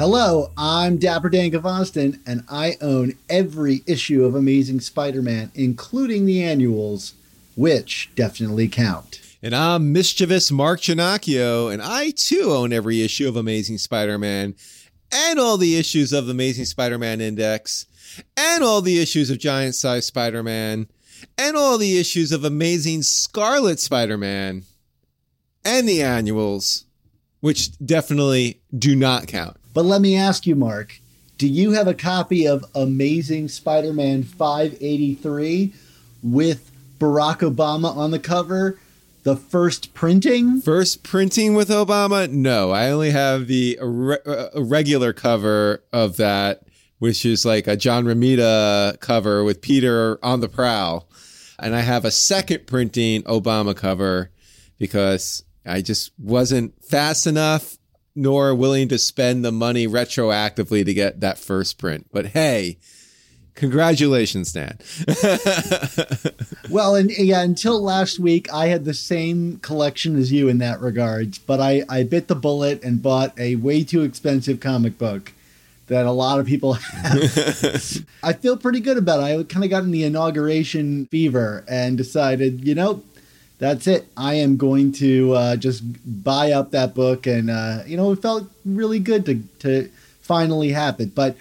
Hello, I'm Dapper Dan Gvozden, and I own every issue of Amazing Spider Man, including the annuals, which definitely count. And I'm mischievous Mark Ginocchio, and I too own every issue of Amazing Spider Man and all the issues of Amazing Spider Man Index and all the issues of Giant Size Spider Man and all the issues of Amazing Scarlet Spider Man and the annuals, which definitely do not count. But let me ask you, Mark, do you have a copy of Amazing Spider Man 583 with Barack Obama on the cover? The first printing? First printing with Obama? No, I only have the irre- uh, regular cover of that, which is like a John Romita cover with Peter on the prowl. And I have a second printing Obama cover because I just wasn't fast enough nor willing to spend the money retroactively to get that first print. But hey, congratulations, Dan. Well, and yeah, until last week, I had the same collection as you in that regards, but I, I bit the bullet and bought a way too expensive comic book that a lot of people have. I feel pretty good about it. I kind of got in the inauguration fever and decided, you know, that's it. I am going to uh, just buy up that book, and uh, you know, it felt really good to to finally have it. But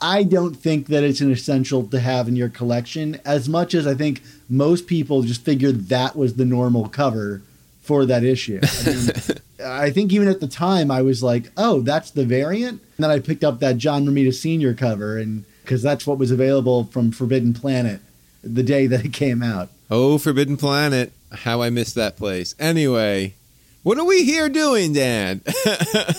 I don't think that it's an essential to have in your collection as much as I think most people just figured that was the normal cover for that issue. I, mean, I think even at the time I was like, "Oh, that's the variant." And then I picked up that John Romita Senior cover, and because that's what was available from Forbidden Planet the day that it came out. Oh, Forbidden Planet. How I missed that place. Anyway, what are we here doing, Dan?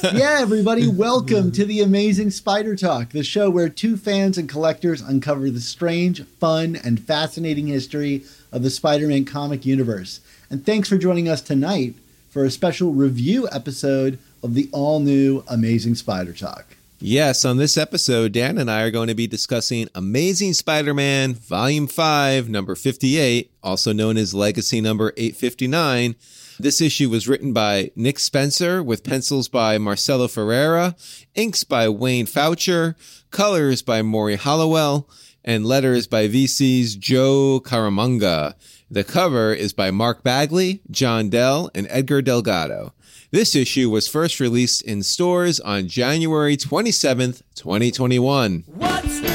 yeah, everybody, welcome to the Amazing Spider Talk, the show where two fans and collectors uncover the strange, fun, and fascinating history of the Spider Man comic universe. And thanks for joining us tonight for a special review episode of the all new Amazing Spider Talk. Yes, on this episode, Dan and I are going to be discussing Amazing Spider Man Volume 5, number 58, also known as Legacy number 859. This issue was written by Nick Spencer with pencils by Marcelo Ferreira, inks by Wayne Faucher, colors by Morry Hollowell, and letters by VC's Joe Caramagna. The cover is by Mark Bagley, John Dell, and Edgar Delgado. This issue was first released in stores on January 27th, 2021. What's new? Is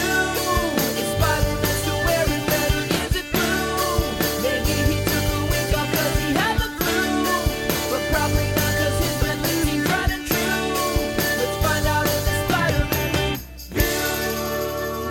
Spider-Man still wearing leather? Is it blue? Maybe he took a week off 'cause he had the flu. But probably not 'cause his bad news seems right and true. Let's find out in the Spider-Man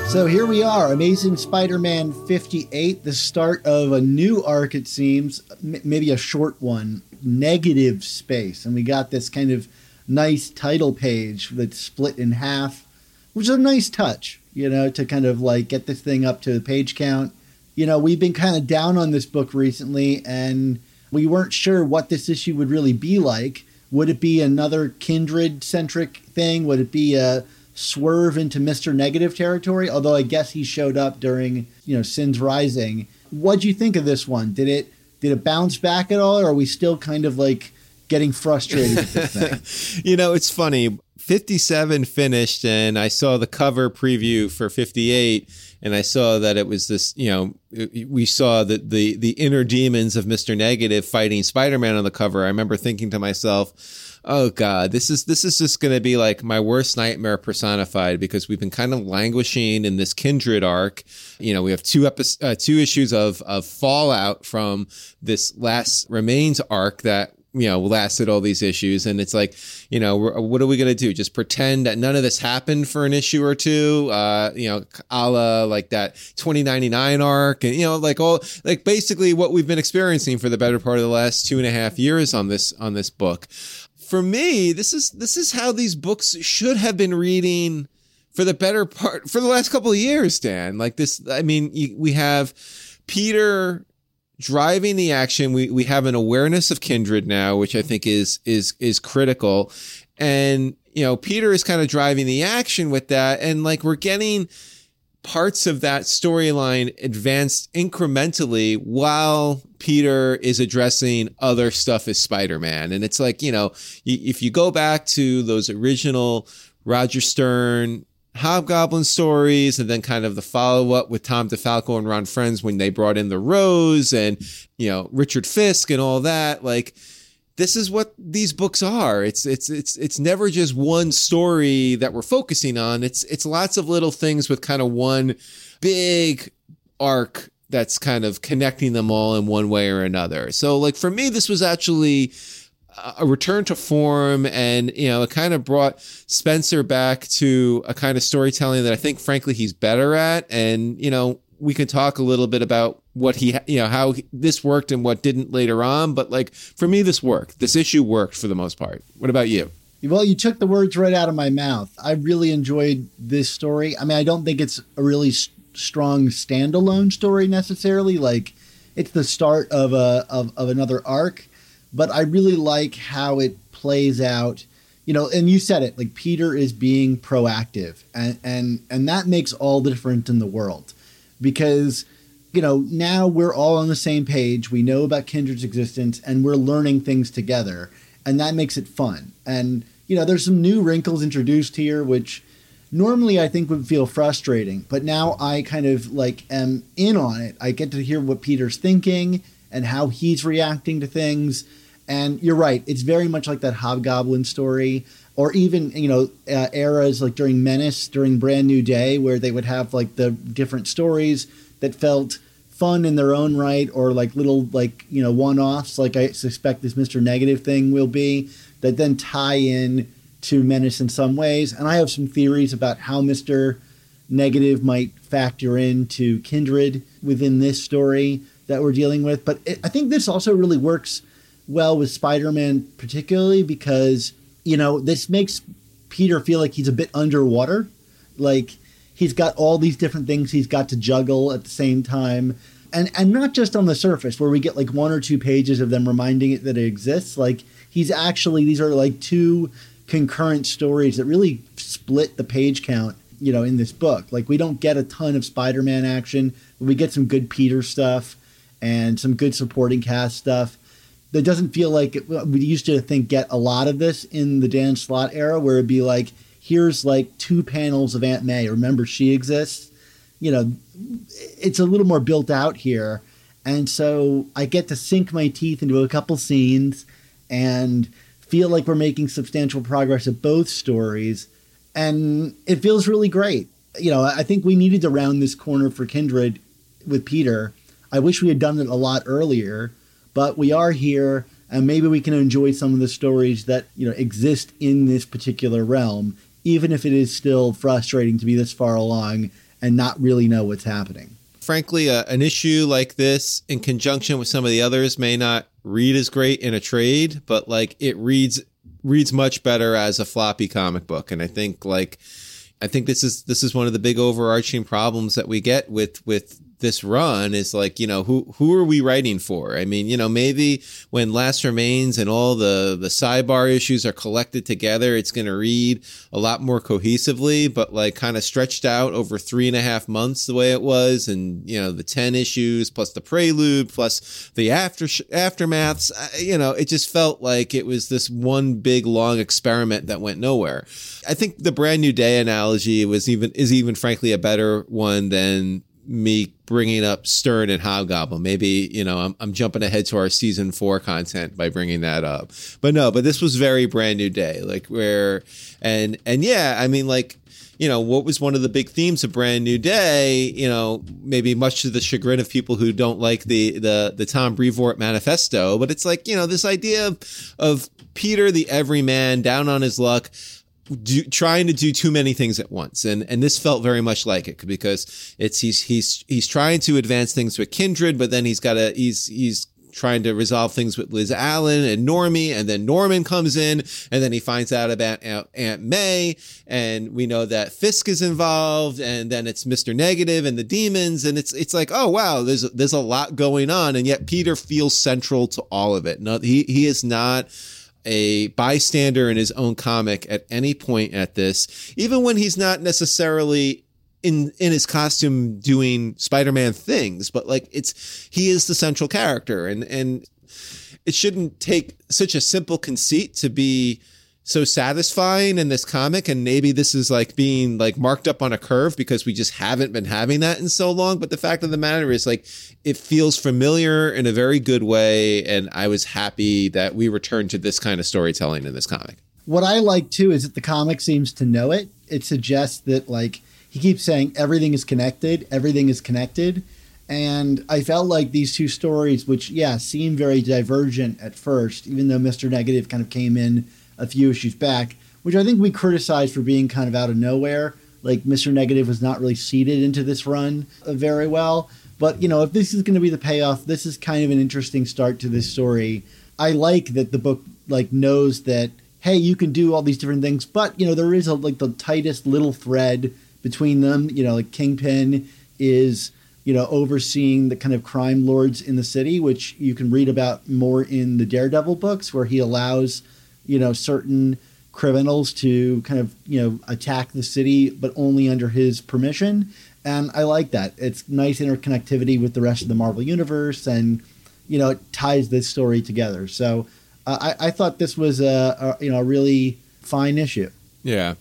So here we are, Amazing Spider Man 58, the start of a new arc, it seems, m- maybe a short one, Negative Space. And we got this kind of nice title page that's split in half, which is a nice touch, you know, to kind of like get this thing up to the page count. You know, we've been kind of down on this book recently, and we weren't sure what this issue would really be like. Would it be another kindred centric thing? Would it be a swerve into Mr. Negative territory? Although I guess he showed up during, you know, Sins Rising. What'd you think of this one? Did it did it bounce back at all, or are we still kind of like getting frustrated with this thing? you know, it's funny. 57 finished and I saw the cover preview for 58 and I saw that it was this, you know, we saw that the the inner demons of Mr. Negative fighting Spider-Man on the cover. I remember thinking to myself, "Oh god, this is this is just going to be like my worst nightmare personified because we've been kind of languishing in this Kindred arc. You know, we have two epi- uh, two issues of of fallout from this last remains arc that you know lasted all these issues. And it's like you know what are we going to do? Just pretend that none of this happened for an issue or two? Uh you know a la like that 2099 arc and you know like all like basically what we've been experiencing for the better part of the last two and a half years on this on this book for me this is this is how these books should have been reading for the better part for the last couple of years dan like this i mean we have peter driving the action. We we have an awareness of kindred now, which I think is is is critical. And you know, Peter is kind of driving the action with that, and like we're getting parts of that storyline advanced incrementally while Peter is addressing other stuff as Spider-Man. And it's like, you know, if you go back to those original Roger Stern Hobgoblin stories and then kind of the follow up with Tom DeFalco and Ron Frenz when they brought in the Rose and, you know, Richard Fisk and all that. Like, this is what these books are. It's it's it's it's never just one story that we're focusing on. It's it's lots of little things with kind of one big arc that's kind of connecting them all in one way or another. So like for me this was actually a return to form and you know it kind of brought spencer back to a kind of storytelling that i think frankly he's better at and you know we can talk a little bit about what he you know how this worked and what didn't later on but like for me this worked. This issue worked for the most part. What about you? Well you took the words right out of my mouth. I really enjoyed this story. I mean i don't think it's a really strong standalone story necessarily like it's the start of a of, of another arc but I really like how it plays out. You know, and you said it like Peter is being proactive, and and and that makes all the difference in the world, because you know now we're all on the same page. We know about Kindred's existence, and we're learning things together, and that makes it fun. And you know, there's some new wrinkles introduced here, which normally I think would feel frustrating, but now I kind of like am in on it. I get to hear what Peter's thinking and how he's reacting to things. And you're right, it's very much like that Hobgoblin story, or even you know uh, eras like during Menace, during Brand New Day, where they would have like the different stories that felt fun in their own right, or like little like you know one-offs, like I suspect this Mister Negative thing will be, that then tie in to Menace in some ways. And I have some theories about how Mister Negative might factor into Kindred within this story that we're dealing with. But it, I think this also really works well with Spider-Man, particularly because you know this makes Peter feel like he's a bit underwater, like he's got all these different things he's got to juggle at the same time. And, and not just on the surface where we get like one or two pages of them reminding it that it exists like he's actually these are like two concurrent stories that really split the page count you know in this book like we don't get a ton of spider-man action we get some good peter stuff and some good supporting cast stuff. That doesn't feel like it, we used to think get a lot of this in the Dan Slott era, where it'd be like, here's like two panels of Aunt May. Remember, she exists. You know, it's a little more built out here, and so I get to sink my teeth into a couple scenes and feel like we're making substantial progress at both stories, and it feels really great. You know, I think we needed to round this corner for Kindred with Peter I wish we had done it a lot earlier, but we are here and maybe we can enjoy some of the stories that, you know, exist in this particular realm, even if it is still frustrating to be this far along and not really know what's happening. Frankly, uh, an issue like this in conjunction with some of the others may not read as great in a trade, but like it reads reads much better as a floppy comic book and I think like I think this is this is one of the big overarching problems that we get with with this run is like, you know, who who are we writing for? I mean, you know, maybe when Last Remains and all the the sidebar issues are collected together, it's going to read a lot more cohesively. But like, kind of stretched out over three and a half months, the way it was, and you know, the ten issues plus the prelude plus the after aftermaths. You know, it just felt like it was this one big long experiment that went nowhere. I think the brand new day analogy was even is even frankly a better one than me bringing up Stern and Hobgoblin. Maybe, you know, I'm, I'm jumping ahead to our season four content by bringing that up. But no, but this was very brand new day, like where, and, and yeah, I mean, like, you know, what was one of the big themes of Brand New Day, you know, maybe much to the chagrin of people who don't like the, the, the Tom Brevoort manifesto, but it's like, you know, this idea of, of Peter, the everyman down on his luck, do, trying to do too many things at once, and and this felt very much like it because it's he's he's he's trying to advance things with Kindred, but then he's got a he's he's trying to resolve things with Liz Allen and Normie, and then Norman comes in, and then he finds out about Aunt, Aunt May, and we know that Fisk is involved, and then it's Mister Negative and the demons, and it's it's like oh wow, there's there's a lot going on, and yet Peter feels central to all of it. No, he he is not a bystander in his own comic at any point at this, even when he's not necessarily in in his costume doing Spider-Man things, but like it's he is the central character. And and it shouldn't take such a simple conceit to be so satisfying in this comic and maybe this is like being like marked up on a curve because we just haven't been having that in so long. But the fact of the matter is like it feels familiar in a very good way and i was happy that we returned to this kind of storytelling in this comic. What i like too is that the comic seems to know it. It suggests that like he keeps saying everything is connected everything is connected. And i felt like these two stories which yeah seem very divergent at first even though mr negative kind of came in a few issues back, which I think we criticized for being kind of out of nowhere. Like Mr. Negative was not really seeded into this run uh, very well. But you know, if this is going to be the payoff, this is kind of an interesting start to this story. I like that the book like knows that hey, you can do all these different things, but you know, there is a like the tightest little thread between them. You know, like Kingpin is you know overseeing the kind of crime lords in the city, which you can read about more in the Daredevil books, where he allows you know, certain criminals to kind of, you know, attack the city, but only under his permission. And I like that. It's nice interconnectivity with the rest of the Marvel Universe and, you know, it ties this story together. So uh, I, I thought this was a, a, you know, a really fine issue. Yeah.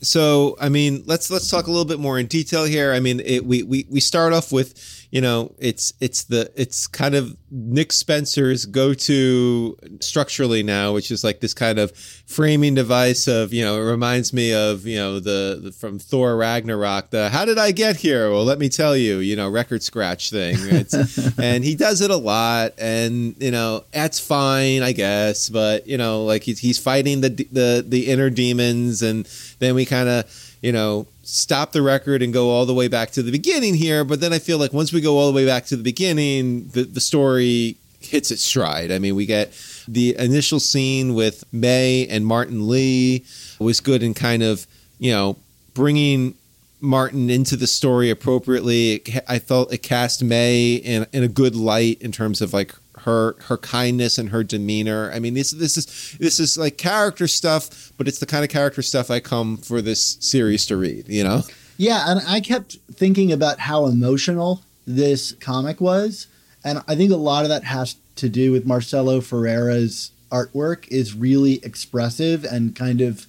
So, I mean, let's let's talk a little bit more in detail here. I mean, it, we, we we start off with you know, it's it's the it's kind of Nick Spencer's go-to structurally now, which is like this kind of framing device of you know, it reminds me of you know the, the from Thor Ragnarok. The how did I get here? Well, let me tell you, you know, record scratch thing. and he does it a lot, and you know, that's fine, I guess. But you know, like he's he's fighting the the the inner demons, and then we kind of you know stop the record and go all the way back to the beginning here. But then I feel like once we go all the way back to the beginning, the, the story hits its stride. I mean, we get the initial scene with May and Martin Lee was good in kind of, you know, bringing Martin into the story appropriately. I felt it cast May in, in a good light in terms of like her her kindness and her demeanor. I mean, this this is this is like character stuff, but it's the kind of character stuff I come for this series to read. You know? Yeah, and I kept thinking about how emotional this comic was, and I think a lot of that has to do with Marcelo Ferreira's artwork is really expressive and kind of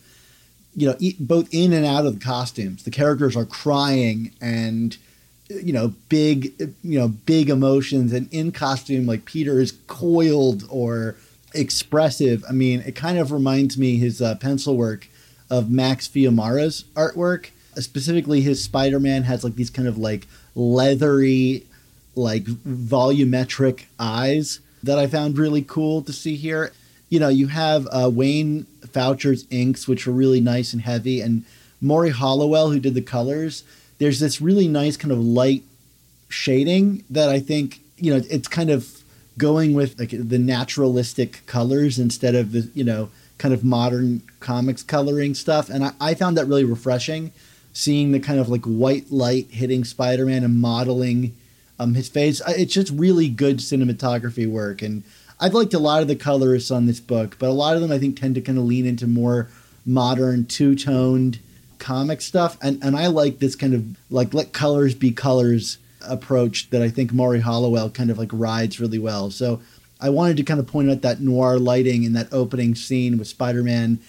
you know both in and out of the costumes the characters are crying and you know big you know big emotions and in costume like peter is coiled or expressive. I mean it kind of reminds me his uh, pencil work of max fiumara's artwork. Uh, specifically his spider-man has like these kind of like leathery like volumetric eyes that i found really cool to see here. You know you have uh, wayne faucher's inks which are really nice and heavy and morry hollowell who did the colors there's this really nice kind of light shading that I think you know it's kind of going with like the naturalistic colors instead of the you know kind of modern comics coloring stuff and I, I found that really refreshing seeing the kind of like white light hitting spider-man and modeling um, his face. It's just really good cinematography work, and I've liked a lot of the colorists on this book, but a lot of them I think tend to kind of lean into more modern, two toned comic stuff, and and I like this kind of like let colors be colors approach that I think Morry Hollowell kind of like rides really well. So I wanted to kind of point out that noir lighting in that opening scene with Spider-Man,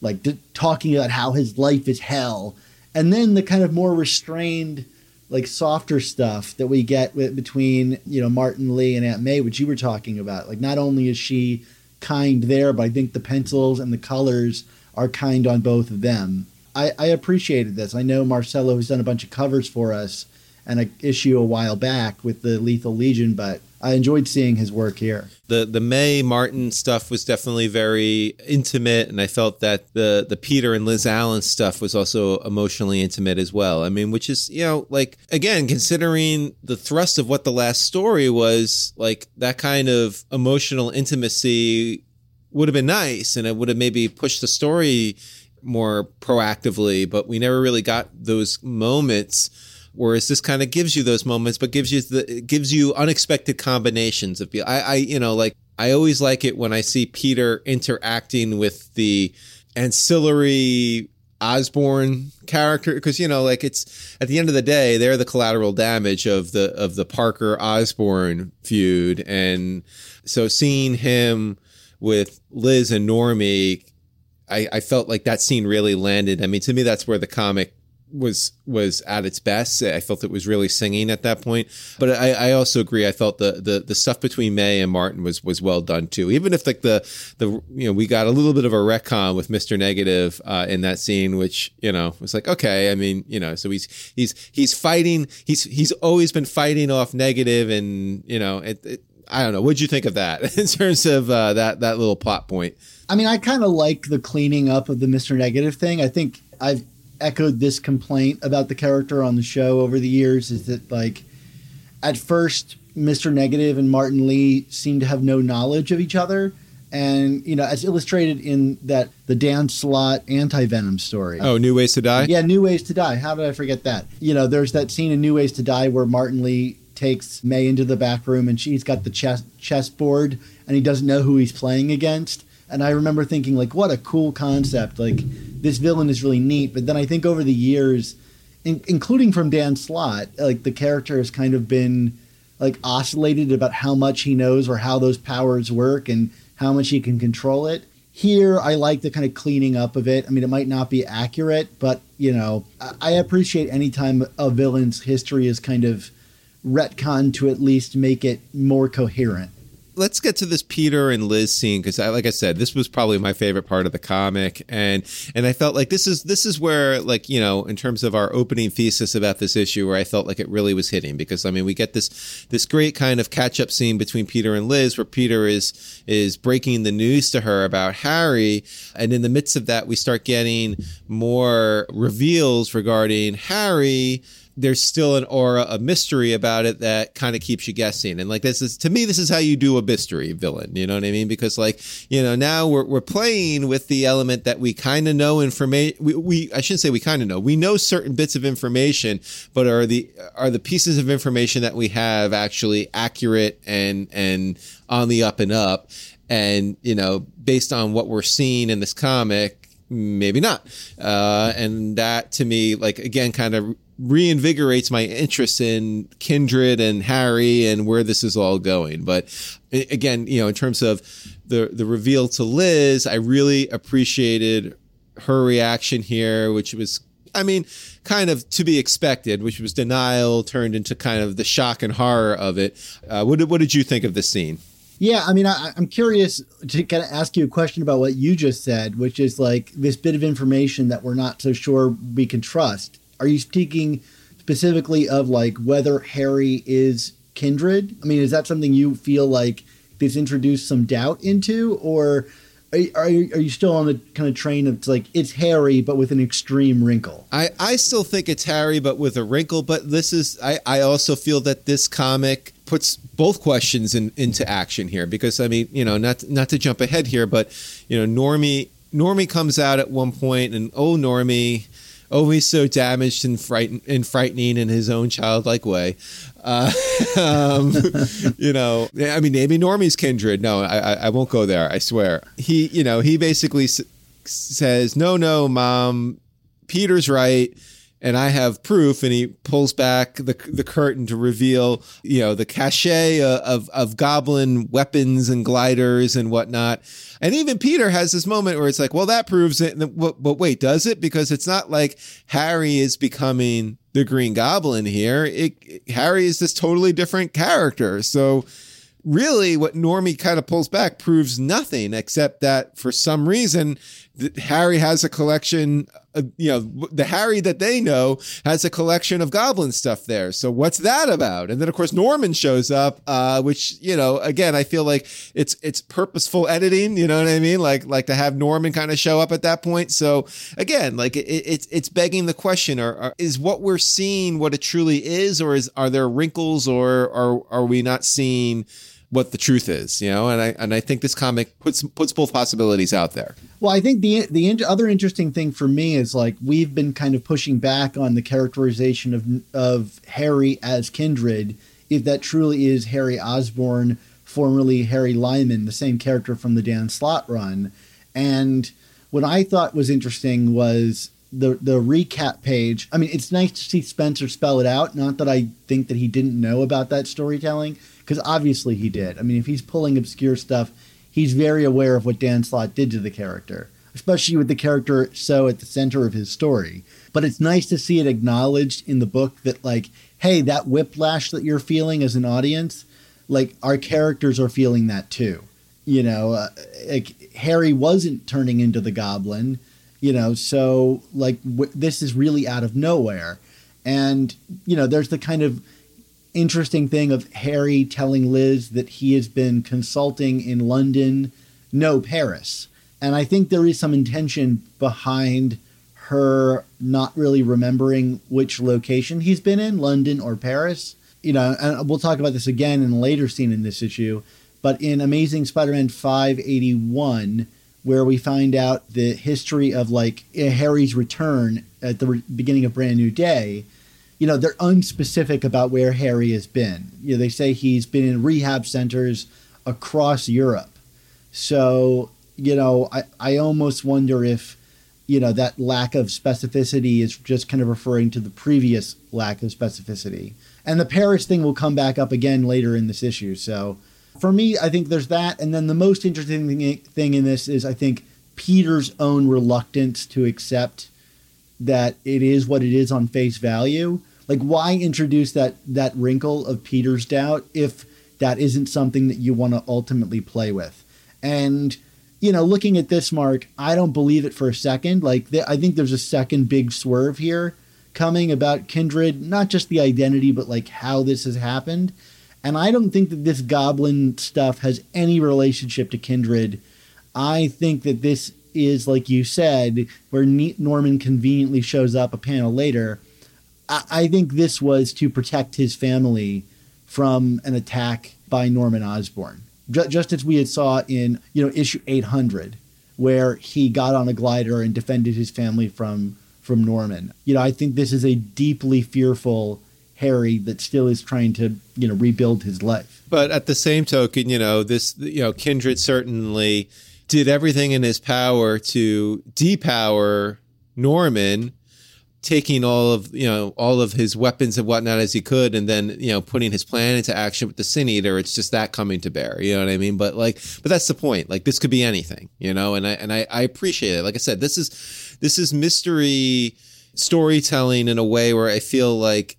like d- talking about how his life is hell, and then the kind of more restrained, like softer stuff that we get with, between you know Martin Lee and Aunt May, which you were talking about. Like not only is she kind there, but I think the pencils and the colors are kind on both of them. I, I appreciated this. I know Marcelo has done a bunch of covers for us and an issue a while back with the Lethal Legion, but I enjoyed seeing his work here. the the May Martin stuff was definitely very intimate, and I felt that the the Peter and Liz Allen stuff was also emotionally intimate as well. I mean, which is you know like again considering the thrust of what the last story was, like that kind of emotional intimacy would have been nice, and it would have maybe pushed the story more proactively. But we never really got those moments. Whereas this kind of gives you those moments, but gives you the gives you unexpected combinations of people. I, I, you know, like I always like it when I see Peter interacting with the ancillary Osborn character because you know, like it's at the end of the day, they're the collateral damage of the of the Parker Osborn feud, and so seeing him with Liz and Normie, I, I felt like that scene really landed. I mean, to me, that's where the comic was was at its best. I felt it was really singing at that point. But I, I also agree. I felt the, the the stuff between May and Martin was was well done too. Even if like the the you know we got a little bit of a retcon with Mister Negative uh, in that scene, which you know was like okay. I mean you know so he's he's he's fighting. He's he's always been fighting off negative, and you know it. it I don't know. What'd you think of that in terms of uh, that that little plot point? I mean, I kind of like the cleaning up of the Mr. Negative thing. I think I've echoed this complaint about the character on the show over the years is that, like, at first, Mr. Negative and Martin Lee seem to have no knowledge of each other. And, you know, as illustrated in that the Dan Slott anti Venom story. Oh, New Ways to Die. Yeah, New Ways to Die. How did I forget that? You know, there's that scene in New Ways to Die where Martin Lee takes May into the back room and she's got the chess chessboard and he doesn't know who he's playing against. And I remember thinking, like, what a cool concept. Like, this villain is really neat. But then I think over the years, in, including from Dan Slott, like, the character has kind of been, like, oscillated about how much he knows or how those powers work and how much he can control it. Here, I like the kind of cleaning up of it. I mean, it might not be accurate, but, you know, I, I appreciate any time a villain's history is kind of retcon to at least make it more coherent. Let's get to this Peter and Liz scene because, like I said, this was probably my favorite part of the comic, and and I felt like this is this is where, like you know, in terms of our opening thesis about this issue, where I felt like it really was hitting because I mean, we get this this great kind of catch up scene between Peter and Liz, where Peter is is breaking the news to her about Harry, and in the midst of that, we start getting more reveals regarding Harry there's still an aura of mystery about it that kind of keeps you guessing. And like this is to me, this is how you do a mystery villain. You know what I mean? Because like you know now we're we're playing with the element that we kind of know information. We, we I shouldn't say we kind of know. We know certain bits of information, but are the are the pieces of information that we have actually accurate and and on the up and up? And you know, based on what we're seeing in this comic, maybe not. Uh, and that to me, like again, kind of reinvigorates my interest in Kindred and Harry and where this is all going. But again, you know, in terms of the the reveal to Liz, I really appreciated her reaction here, which was I mean, kind of to be expected, which was denial turned into kind of the shock and horror of it. Uh, what, did, what did you think of this scene? Yeah, I mean, I, I'm curious to kind of ask you a question about what you just said, which is like this bit of information that we're not so sure we can trust. Are you speaking specifically of like whether Harry is kindred? I mean, is that something you feel like this introduced some doubt into, or are, you, are you still on the kind of train of like it's Harry but with an extreme wrinkle? I, I still think it's Harry, but with a wrinkle. But this is I, I also feel that this comic puts both questions in, into action here because I mean you know not not to jump ahead here, but you know Normie Normie comes out at one point and oh Normie, always so damaged and frightened and frightening in his own childlike way. Uh, um, you know, I mean, maybe Normie's kindred. No, I, I, I won't go there. I swear. He, you know, he basically s- says, "No, no, mom, Peter's right." And I have proof. And he pulls back the the curtain to reveal, you know, the cachet uh, of of goblin weapons and gliders and whatnot. And even Peter has this moment where it's like, well, that proves it. But, but wait, does it? Because it's not like Harry is becoming the Green Goblin here. It, Harry is this totally different character. So really what Normie kind of pulls back proves nothing except that for some reason Harry has a collection of, you know, the Harry that they know has a collection of goblin stuff there. So what's that about? And then of course Norman shows up, uh, which, you know, again, I feel like it's, it's purposeful editing, you know what I mean? Like, like to have Norman kind of show up at that point. So again, like it, it's, it's begging the question, or, or is what we're seeing what it truly is, or is, are there wrinkles or are, are we not seeing what the truth is, you know, and I and I think this comic puts puts both possibilities out there. Well, I think the the other interesting thing for me is like we've been kind of pushing back on the characterization of of Harry as Kindred, if that truly is Harry Osborn, formerly Harry Lyman, the same character from the Dan Slott run, and what I thought was interesting was the the recap page. I mean, it's nice to see Spencer spell it out. Not that I think that he didn't know about that storytelling because obviously he did. I mean, if he's pulling obscure stuff, he's very aware of what Dan Slott did to the character, especially with the character so at the center of his story. But it's nice to see it acknowledged in the book that, like, hey, that whiplash that you're feeling as an audience, like, our characters are feeling that too. You know, uh, like, Harry wasn't turning into the goblin, you know, so, like, w- this is really out of nowhere. And, you know, there's the kind of interesting thing of Harry telling Liz that he has been consulting in London, no Paris. And I think there is some intention behind her not really remembering which location he's been in, London or Paris. You know, and we'll talk about this again in a later scene in this issue, but in Amazing Spider-Man 581 where we find out the history of like eh, Harry's return at the re- beginning of Brand New Day, you know, they're unspecific about where Harry has been. You know, they say he's been in rehab centers across Europe. So, you know, I, I almost wonder if, you know, that lack of specificity is just kind of referring to the previous lack of specificity. And the Paris thing will come back up again later in this issue. So, for me, I think there's that. And then the most interesting thing in this is, I think, Peter's own reluctance to accept that it is what it is on face value like, why introduce that that wrinkle of Peter's doubt if that isn't something that you want to ultimately play with? And you know, looking at this, Mark, I don't believe it for a second. Like, th- I think there's a second big swerve here coming about Kindred, not just the identity, but like how this has happened. And I don't think that this goblin stuff has any relationship to Kindred. I think that this is, like you said, where Norman conveniently shows up a panel later I, think this was to protect his family from an attack by Norman Osborn, just as we had saw in you know issue 800, where he got on a glider and defended his family from from Norman. You know, I think this is a deeply fearful Harry that still is trying to you know rebuild his life. But at the same token, you know this you know Kindred certainly did everything in his power to depower Norman taking all of you know all of his weapons and whatnot as he could and then you know putting his plan into action with the sin eater. It's just that coming to bear you know what i mean? But like but that's the point. Like this could be anything you know? And i and i, I appreciate it. Like i said this is this is mystery storytelling in a way where i feel like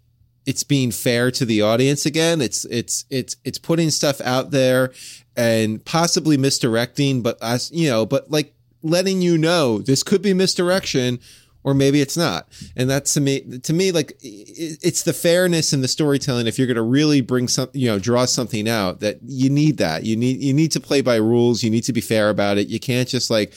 it's being fair to the audience again it's it's it's it's putting stuff out there and possibly misdirecting but us you know but like letting you know this could be misdirection or maybe it's not. And that's to me, to me, like it's the fairness in the storytelling. If you're going to really bring some, you know, draw something out, that you need that. You need you need to play by rules. You need to be fair about it. You can't just like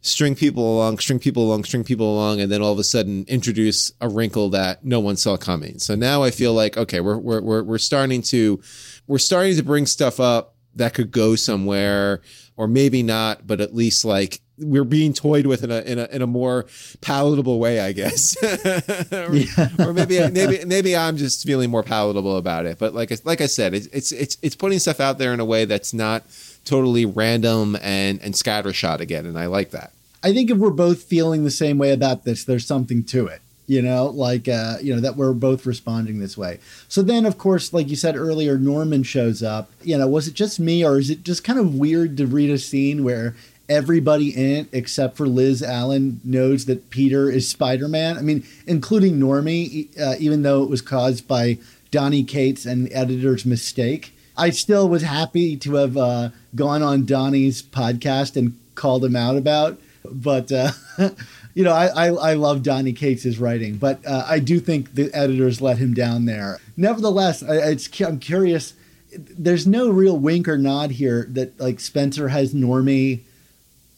string people along, string people along, string people along, and then all of a sudden introduce a wrinkle that no one saw coming. So now I feel like okay, we're we're we're, we're starting to we're starting to bring stuff up that could go somewhere, or maybe not, but at least like we're being toyed with in a in a, in a more palatable way, I guess. or, yeah. or, maybe maybe maybe I'm just feeling more palatable about it. But like like I said, it's it's it's it's putting stuff out there in a way that's not totally random and and scattershot again, and I like that. I think if we're both feeling the same way about this, there's something to it you know like uh, you know that we're both responding this way. So then of course like you said earlier norman shows up. You know was it just me or is it just kind of weird to read a scene where everybody in it except for liz allen knows that peter is spider-man? I mean including normie uh, even though it was caused by Donny cates and editor's mistake i still was happy to have uh, gone on Donny's podcast and called him out about but uh, you know, I, I, I love Donny Cates' writing, but uh, I do think the editors let him down there. Nevertheless, I, I'm curious. There's no real wink or nod here that like Spencer has Normie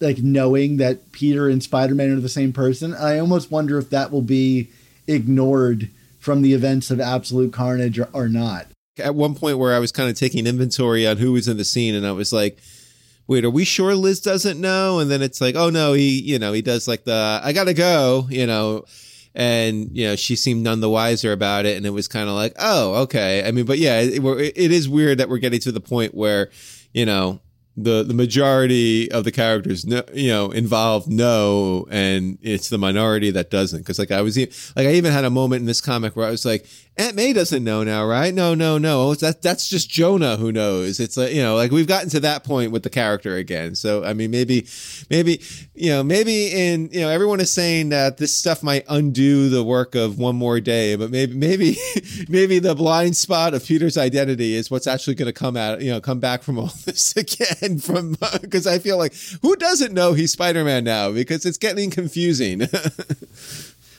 like knowing that Peter and Spider-Man are the same person. I almost wonder if that will be ignored from the events of Absolute Carnage or, or not. At one point where I was kind of taking inventory on who was in the scene, and I was like, wait, are we sure Liz doesn't know? And then it's like, oh no, he, you know, he does like the, I gotta go, you know, and you know, she seemed none the wiser about it. And it was kind of like, oh, okay. I mean, but yeah, it, it is weird that we're getting to the point where, you know, the the majority of the characters no, you know involved know and it's the minority that doesn't because like i was like i even had a moment in this comic where i was like aunt may doesn't know now right? No no no. Oh, that that's just jonah who knows. It's like you know like we've gotten to that point with the character again. So i mean maybe maybe you know maybe in you know everyone is saying that this stuff might undo the work of one more day but maybe maybe maybe the blind spot of peter's identity is what's actually going to come out you know come back from all this again from because I feel like who doesn't know he's Spider Man now? Because it's getting confusing.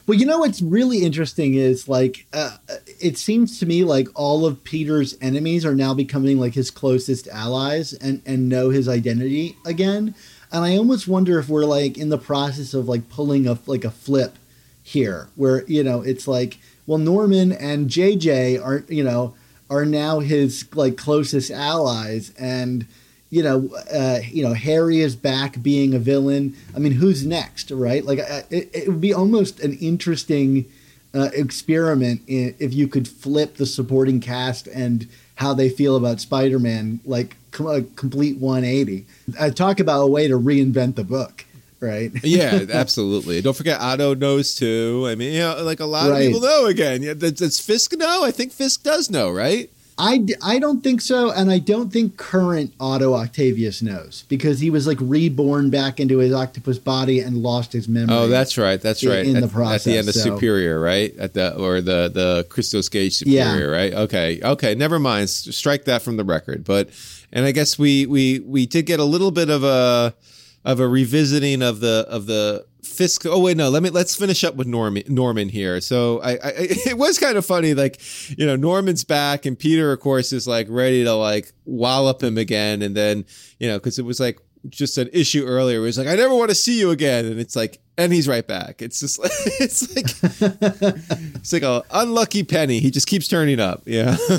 Well, you know what's really interesting is like uh, it seems to me like all of Peter's enemies are now becoming like his closest allies and and know his identity again. And I almost wonder if we're like in the process of like pulling a like a flip here, where you know it's like well Norman and JJ are you know are now his like closest allies and you know, uh, you know, Harry is back being a villain. I mean, who's next, right? Like, uh, it, it would be almost an interesting uh, experiment if you could flip the supporting cast and how they feel about Spider-Man, like a complete 180. I talk about a way to reinvent the book. Right. yeah, absolutely. Don't forget Otto knows too. I mean, you know, like a lot right. of people know again. Yeah, does Fisk know? I think Fisk does know, right? I, I don't think so, and I don't think current Otto Octavius knows because he was like reborn back into his octopus body and lost his memory. Oh, that's right, that's right. In, in at, the process, at the end of so. Superior, right? At the or the the Christos Gage Superior, yeah. right? Okay, okay, never mind. Strike that from the record. But and I guess we we we did get a little bit of a of a revisiting of the of the Fisk. Oh wait, no. Let me let's finish up with Norman. Norman here. So I, I, it was kind of funny. Like you know, Norman's back, and Peter, of course, is like ready to like wallop him again. And then you know, because it was like just an issue earlier. Where he's like, I never want to see you again, and it's like, and he's right back. It's just like it's like it's like a unlucky penny. He just keeps turning up. Yeah.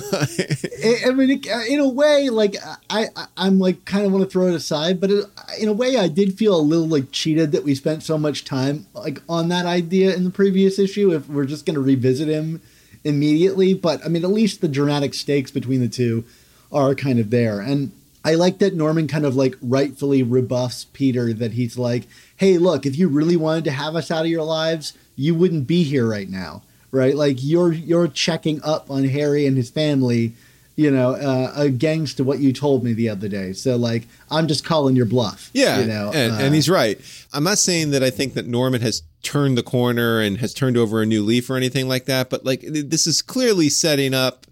I mean, uh, in a way, like I, I'm like kind of want to throw it aside, but in a way, I did feel a little like cheated that we spent so much time like on that idea in the previous issue. If we're just going to revisit him immediately, but I mean, at least the dramatic stakes between the two are kind of there, and I like that Norman kind of like rightfully rebuffs Peter that he's like, hey, look, if you really wanted to have us out of your lives, you wouldn't be here right now, right? Like you're you're checking up on Harry and his family, you know, uh, against what you told me the other day. So like, I'm just calling your bluff. Yeah, you know, and, uh, and he's right. I'm not saying that I think that Norman has turned the corner and has turned over a new leaf or anything like that, but like this is clearly setting up,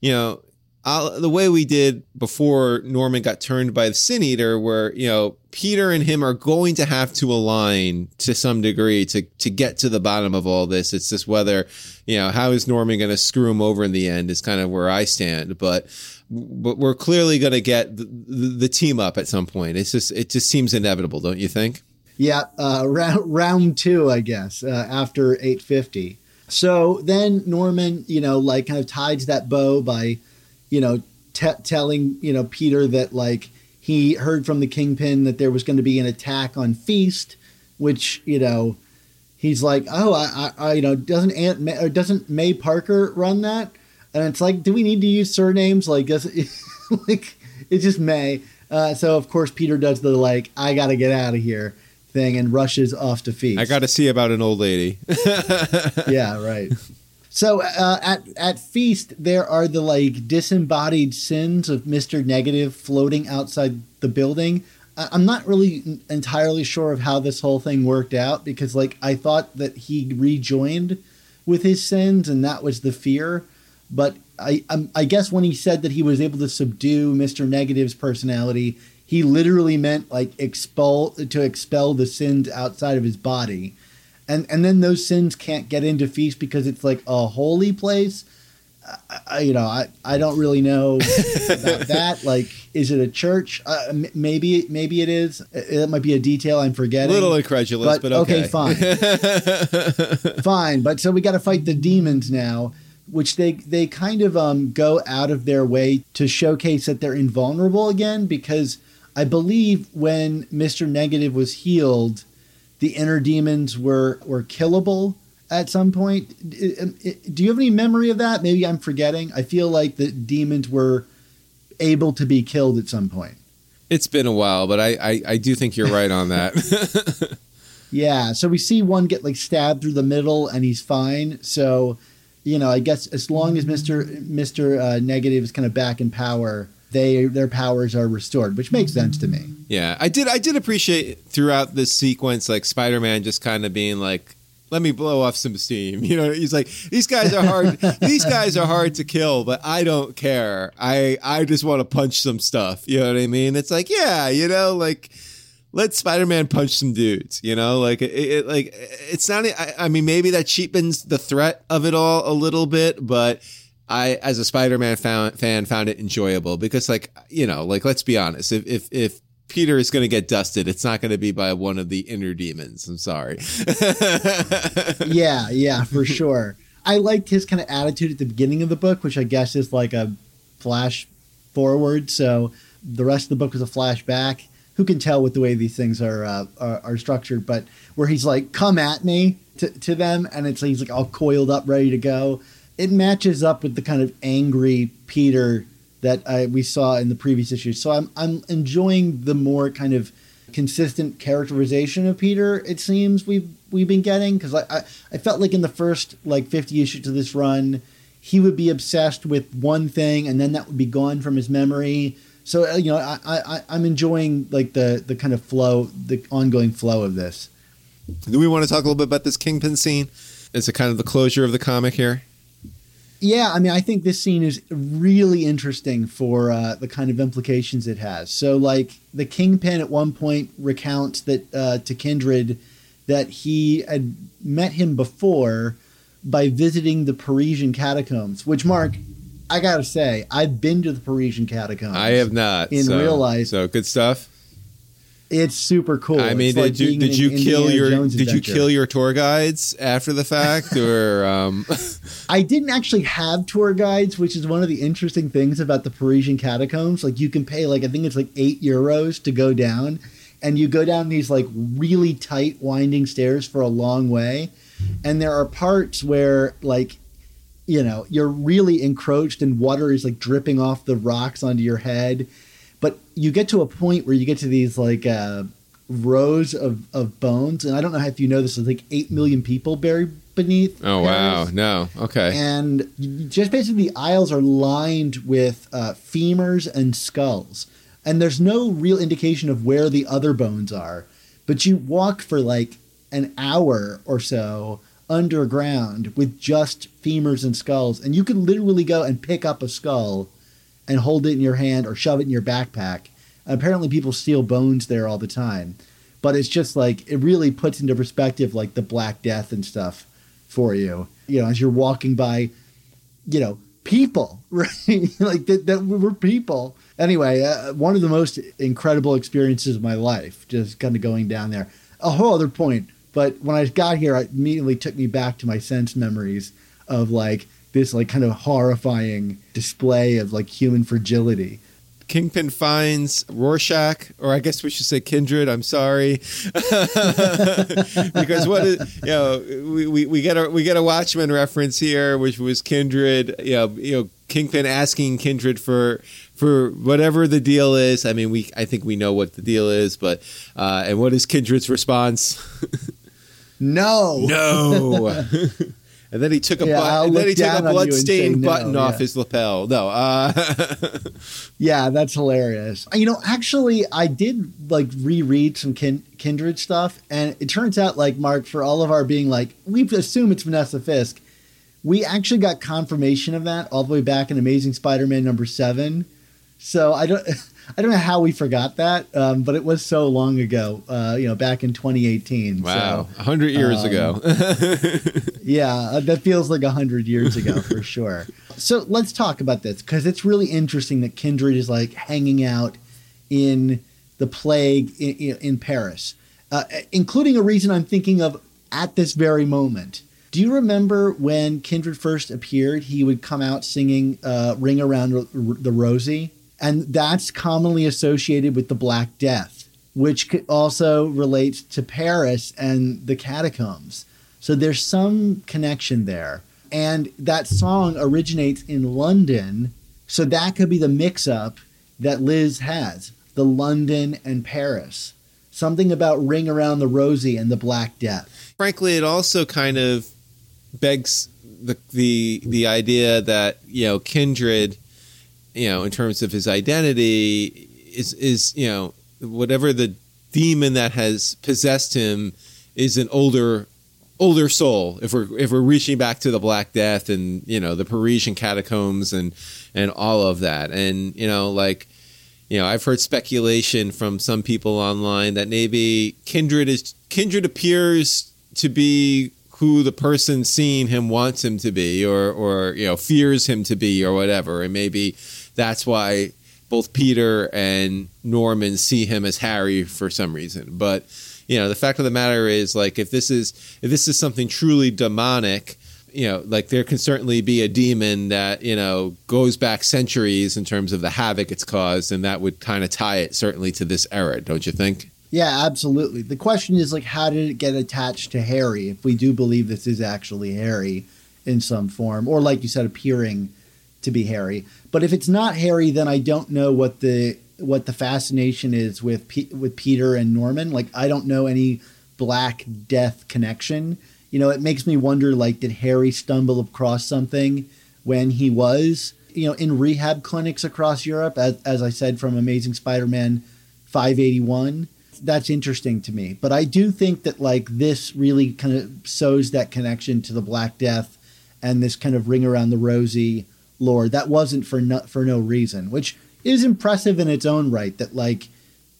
you know I'll, the way we did before Norman got turned by the Sin Eater, where you know Peter and him are going to have to align to some degree to to get to the bottom of all this. It's just whether you know how is Norman going to screw him over in the end is kind of where I stand, but but we're clearly going to get the, the, the, team up at some point. It's just it just seems inevitable, don't you think? Yeah, uh, round round two, I guess, uh, after eight fifty. So then Norman, you know, like kind of ties that bow by you know, t- telling you know Peter that like he heard from the kingpin that there was going to be an attack on Feast, which you know he's like, oh, I, I, you know, doesn't Aunt May, or doesn't May Parker run that? And it's like, do we need to use surnames? Like, does it, like it's just May. Uh, so of course Peter does the like, I got to get out of here thing and rushes off to Feast. I got to see about an old lady. yeah, right. So uh, at at feast, there are the like disembodied sins of Mister Negative floating outside the building. I- I'm not really entirely sure of how this whole thing worked out because like I thought that he rejoined with his sins and that was the fear, but I I'm, I guess when he said that he was able to subdue Mister Negative's personality, he literally meant like expel to expel the sins outside of his body and and then those sins can't get into feast because it's like a holy place. I, you know, I, I don't really know about that. Like, is it a church? Uh, m- maybe maybe it is. It, it might be a detail I'm forgetting. A little incredulous, but, okay. fine, fine. But so we got to fight the demons now, which they they kind of um go out of their way to showcase that they're invulnerable again because I believe when Mister Negative was healed the inner demons were were killable at some point. Do you have any memory of that? Maybe I'm forgetting. I feel like the demons were able to be killed at some point. It's been a while, but I, I, I do think you're right on that. Yeah, so we see one get like stabbed through the middle and he's fine. So, you know, I guess as long as Mister Mister uh, Negative is kind of back in power, they their powers are restored, which makes sense to me. Yeah, I did I did appreciate throughout this sequence like Spider-Man just kind of being like let me blow off some steam. You know, he's like, these guys are hard. these guys are hard to kill, but I don't care. I I just want to punch some stuff. You know what I mean? It's like, yeah, you know, like let Spider-Man punch some dudes. You know, like it, it like it's not. I, I mean, maybe that cheapens the threat of it all a little bit, but. I, as a Spider-Man fan, found it enjoyable because, like, you know, like let's be honest, if if if Peter is going to get dusted, it's not going to be by one of the inner demons. I'm sorry. yeah, yeah, for sure. I liked his kind of attitude at the beginning of the book, which I guess is like a flash forward. So the rest of the book was a flashback. Who can tell with the way these things are uh, are, are structured? But where he's like, "Come at me" to, to them, and it's he's like all coiled up, ready to go. It matches up with the kind of angry Peter that I, we saw in the previous issues. So I'm I'm enjoying the more kind of consistent characterization of Peter. It seems we've we've been getting because I, I I felt like in the first like 50 issues of this run, he would be obsessed with one thing and then that would be gone from his memory. So uh, you know I, I I'm enjoying like the the kind of flow, the ongoing flow of this. Do we want to talk a little bit about this Kingpin scene? Is it kind of the closure of the comic here? Yeah, I mean, I think this scene is really interesting for uh, the kind of implications it has. So, like, the Kingpin at one point recounts that uh, to Kindred that he had met him before by visiting the Parisian catacombs. Which, Mark, I gotta say, I've been to the Parisian catacombs. I have not in so- real life. So good stuff. It's super cool. I mean, like did you did you kill your Jones did you kill your tour guides after the fact or um, I didn't actually have tour guides, which is one of the interesting things about the Parisian catacombs. Like you can pay like I think it's like eight euros to go down, and you go down these like really tight winding stairs for a long way, and there are parts where like you know you're really encroached and water is like dripping off the rocks onto your head, you get to a point where you get to these like. Uh, rows of, of bones and i don't know if you know this there's like 8 million people buried beneath oh wow. No. Okay. And just basically the aisles are lined with uh, femurs and skulls. And there's no real indication of where the other bones are but you walk for like an hour or so underground with just femurs and skulls and you can literally go and pick up a skull and hold it in your hand or shove it in your backpack. Apparently people steal bones there all the time. But it's just like it really puts into perspective like the black death and stuff for you. You know as you're walking by you know people right? Like that, that were people. Anyway uh, one of the most incredible experiences of my life just kind of going down there. A whole other point but when i got here it immediately took me back to my sense memories of like this like kind of horrifying display of like human fragility Kingpin finds Rorschach, or I guess we should say Kindred. I'm sorry, because what is you know we, we, we get a we get a Watchmen reference here, which was Kindred. You know, you know Kingpin asking Kindred for for whatever the deal is. I mean, we I think we know what the deal is, but uh, and what is Kindred's response? no, no. And then he took a Yeah, bu- and then he took a blood-stained no, button off yeah. his lapel. No, uh, Yeah, that's hilarious. You know, actually, I did like reread some kin- kindred stuff, and it turns out, like Mark, for all of our being like, we assume it's Vanessa Fisk. We actually got confirmation of that all the way back in Amazing Spider-Man number seven. So I don't, I don't know how we forgot that, um, but it was so long ago. Uh, you know, back in 2018. wow, So, hundred years um, ago. yeah, uh, that feels like hundred years ago for sure. So let's talk about this because it's really interesting that Kindred is like hanging out in the plague in, in, in Paris, uh, including a reason I'm thinking of at this very moment. Do you remember when Kindred first appeared? He would come out singing uh, "Ring Around the Rosie," and that's commonly associated with the Black Death, which also relates to Paris and the catacombs. So there's some connection there. And that song originates in London. So that could be the mix up that Liz has the London and Paris. Something about Ring Around the Rosie and the Black Death. Frankly, it also kind of begs the the the idea that you know kindred, you know, in terms of his identity, is is you know whatever the demon that has possessed him is an older older soul. If we're if we're reaching back to the black death and you know the parisian catacombs and and all of that. And you know like you know i've heard speculation from some people online that maybe kindred is kindred appears to be who the person seeing him wants him to be or or you know fears him to be or whatever. And maybe that's why both peter and norman see him as harry for some reason. But you know the fact of the matter is like if this is if this is something truly demonic you know like there can certainly be a demon that you know goes back centuries in terms of the havoc it's caused and that would kind of tie it certainly to this era don't you think Yeah, absolutely. The question is like how did it get attached to Harry if we do believe this is actually Harry in some form or like you said appearing to be Harry. But if it's not Harry then I don't know what the what the fascination is with P- with Peter and Norman. Like I don't know any Black Death connection. You know, it makes me wonder like did Harry stumble across something when he was, you know, in rehab clinics across Europe as as I said from Amazing Spider-Man 581 that's interesting to me. But I do think that like this really kind of sows that connection to the Black Death and this kind of ring around the rosy lore. That wasn't for no, for no reason, which is impressive in its own right. That like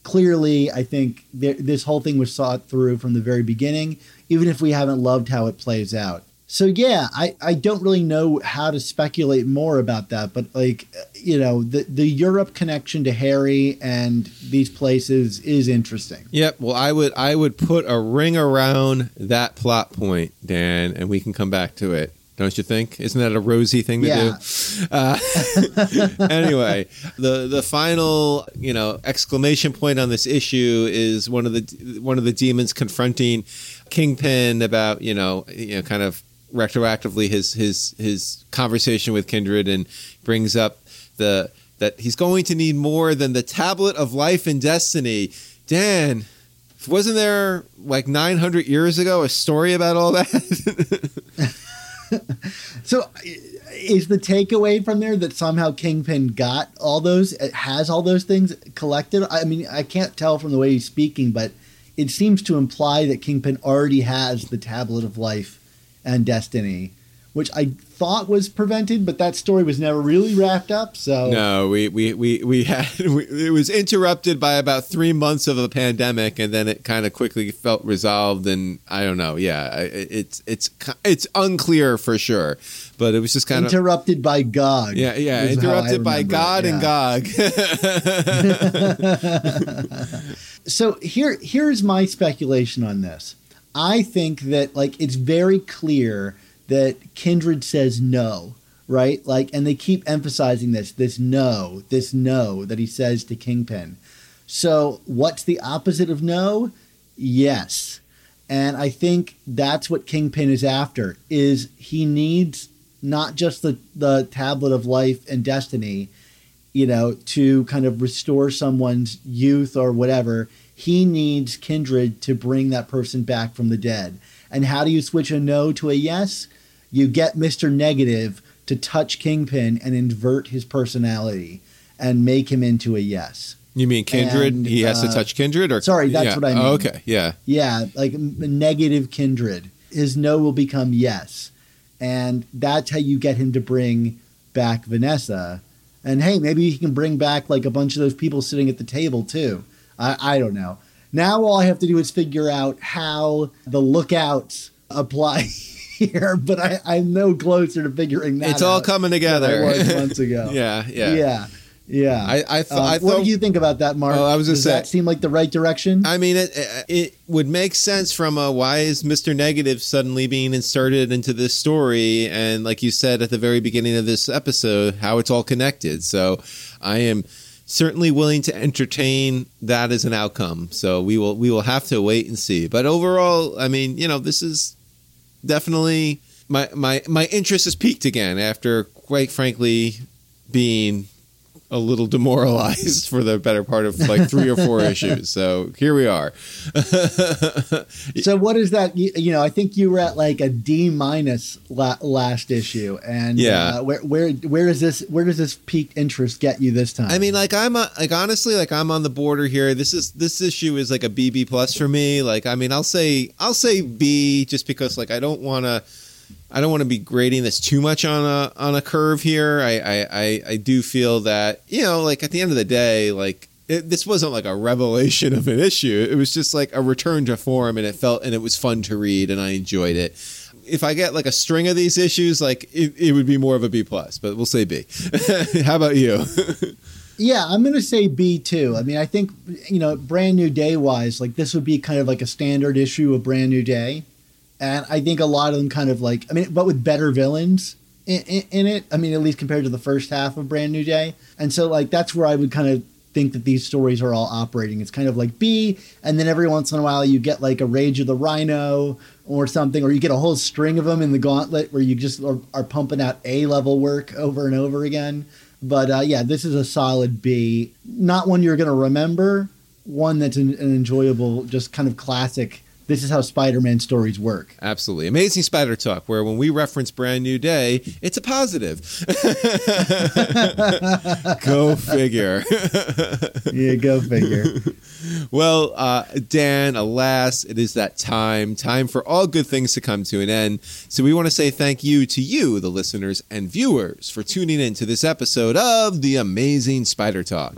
clearly, I think th- this whole thing was thought through from the very beginning, even if we haven't loved how it plays out. So yeah, I, I don't really know how to speculate more about that, but like you know the the Europe connection to Harry and these places is interesting. Yep. Well, I would I would put a ring around that plot point, Dan, and we can come back to it. Don't you think? Isn't that a rosy thing to Yeah. do? Uh, anyway, the the final you know exclamation point on this issue is one of the one of the demons confronting Kingpin about you know you know kind of retroactively his his his conversation with Kindred and brings up the that he's going to need more than the tablet of life and destiny. Dan, wasn't there like 900 years ago a story about all that? So is the takeaway from there that somehow Kingpin got all those has all those things collected? I mean, I can't tell from the way he's speaking, but it seems to imply that Kingpin already has the tablet of life and destiny, which I thought was prevented, but that story was never really wrapped up. So No, we we we we had we, it was interrupted by about three months of a pandemic, and then it kind of quickly felt resolved. And I don't know, yeah, it's it's it's unclear for sure, but it was just kind of interrupted by Gog. yeah yeah is how I interrupted by it, God and. Gog. so here here's my speculation on this. I think that like it's very clear that Kindred says no right? Like, and they keep emphasizing this, this no, this no that he says to Kingpin. So, what's the opposite of no? Yes. And I think that's what Kingpin is after is he needs not just the, the tablet of life and destiny, you know, to kind of restore someone's youth or whatever. He needs Kindred to bring that person back from the dead. And how do you switch a no to a yes? You get Mr. Negative to touch Kingpin and invert his personality and make him into a yes. You mean Kindred? And, he has to uh, touch Kindred, or sorry, that's yeah. what I mean. Oh, okay, yeah. Yeah, like negative kindred. His no will become yes. And that's how you get him to bring back Vanessa. And hey, maybe he can bring back like a bunch of those people sitting at the table too. I, I don't know. Now all I have to do is figure out how the lookouts apply here, but I, I'm no closer to figuring that It's all coming together. Months ago. yeah, yeah, Yeah. Yeah. I, I, th- Um, I what thought. do you think about that, Mark? Oh, I was gonna Does say- that seem like the right direction? I mean, it, it would make sense from a why is Mr. Negative suddenly being inserted into this story, and like you said at the very beginning of this episode, how it's all connected. So, I am certainly willing to entertain that as an outcome. So we will we will have to wait and see. But overall, I mean, you know, this is definitely my my my interest is peaked again after quite frankly being a little demoralized for the better part of like three or four issues. So here we are. So what is that? You, you know, I think you were at like a D minus la- last issue, and Yeah. uh, where where where is this? Where does this peak interest get you this time? I mean, like I'm a, like honestly, like I'm on the border here. This is this issue is like a BB plus for me. Like I mean, I'll say I'll say B just because like I don't want to. I don't want to be grading this too much on a on a curve here. I I, I, do feel that you know, like at the end of the day, like it, this wasn't like a revelation of an issue. It was just like a return to form, and it felt and it was fun to read, and I enjoyed it. If I get like a string of these issues, like it, it would be more of a B plus, but we'll say B. How about you? yeah, I'm going to say B too. I mean, I think you know, brand new day wise, like this would be kind of like a standard issue of brand new day, and I think a lot of them kind of like, I mean, but with better villains. In, in, in it, I mean, at least compared to the first half of Brand New Day, and so like that's where I would kind of think that these stories are all operating. It's kind of like B, and then every once in a while you get like a Rage of the Rhino or something, or you get a whole string of them in the Gauntlet where you just are, are pumping out A level work over and over again. But uh, yeah, this is a solid B. Not one you're going to remember, one that's an, an enjoyable, just kind of classic. This is how Spider-Man stories work. Absolutely. Amazing Spider Talk, where when we reference Brand New Day, it's a positive. Go figure. Yeah, go figure. well, uh, Dan, alas, it is that time. Time for all good things to come to an end. So we want to say thank you to you, the listeners and viewers, for tuning in to this episode of The Amazing Spider Talk.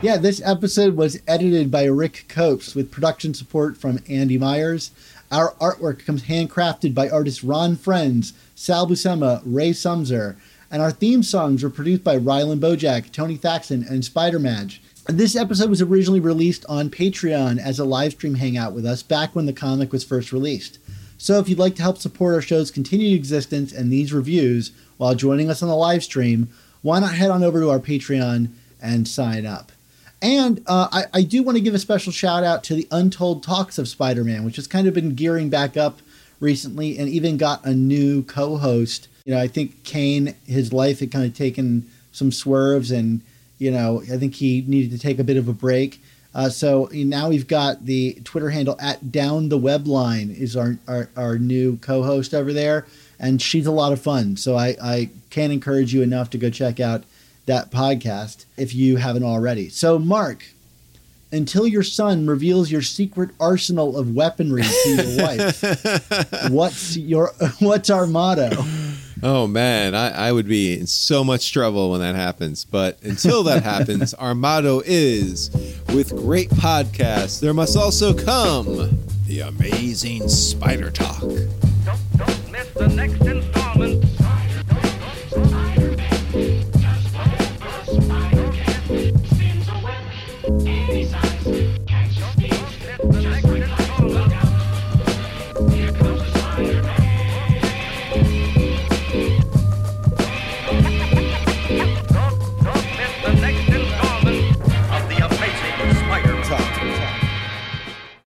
Yeah, this episode was edited by Rick Copes with production support from Andy Myers. Our artwork comes handcrafted by artists Ron Frenz, Sal Buscema, Ray Sumser, and our theme songs were produced by Rylan Bojack, Tony Thaxton, and Spider Madge. This episode was originally released on Patreon as a live stream hangout with us back when the comic was first released. So if you'd like to help support our show's continued existence and these reviews while joining us on the live stream, why not head on over to our Patreon and sign up? And uh, I, I do want to give a special shout out to the Untold Talks of Spider Man, which has kind of been gearing back up recently and even got a new co host. You know, I think Kane, his life had kind of taken some swerves and, you know, I think he needed to take a bit of a break. Uh, so now we've got the Twitter handle at Down the Web Line is our, our, our new co host over there. And she's a lot of fun. So I, I can't encourage you enough to go check out that podcast if you haven't already. So, Mark, until your son reveals your secret arsenal of weaponry to your wife, what's your what's our motto? Oh man, I, I would be in so much trouble when that happens. But until that happens, our motto is with great podcasts, there must also come the amazing spider talk. Don't, don't miss the next installment.